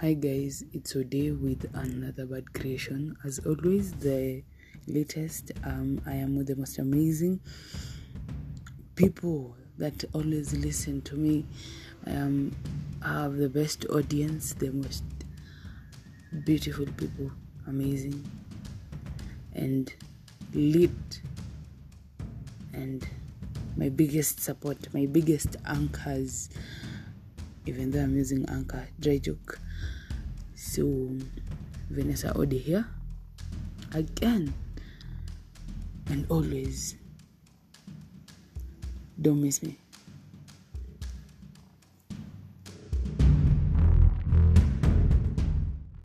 Hi guys, it's Ode with another bad creation. As always, the latest. Um, I am with the most amazing people that always listen to me. Um, I have the best audience, the most beautiful people, amazing, and lit, and my biggest support, my biggest anchors. Even though I'm using anchor, dry joke. So, Vanessa Ode here again and always. Don't miss me.